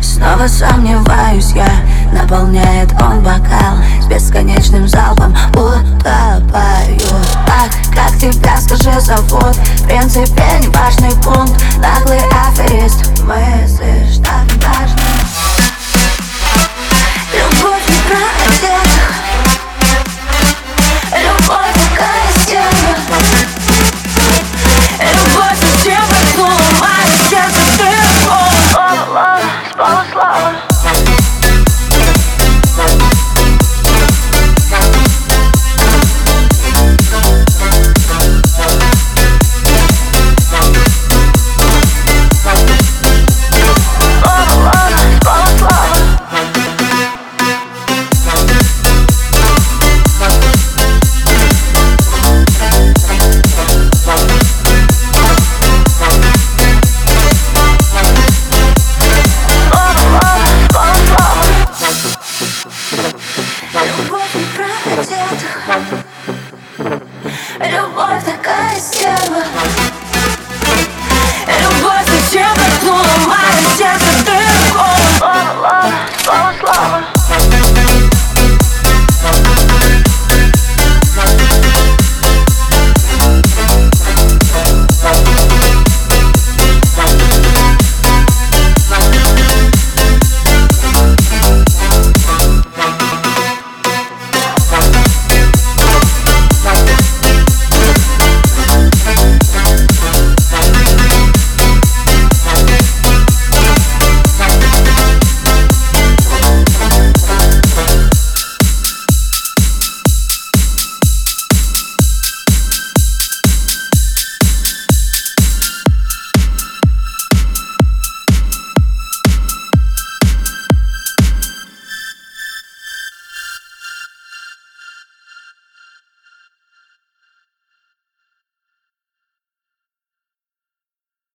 Снова сомневаюсь я Наполняет он бокал С бесконечным залпом. Утопаю. Так, как тебя, скажи, зовут? В принципе, не важно perfect.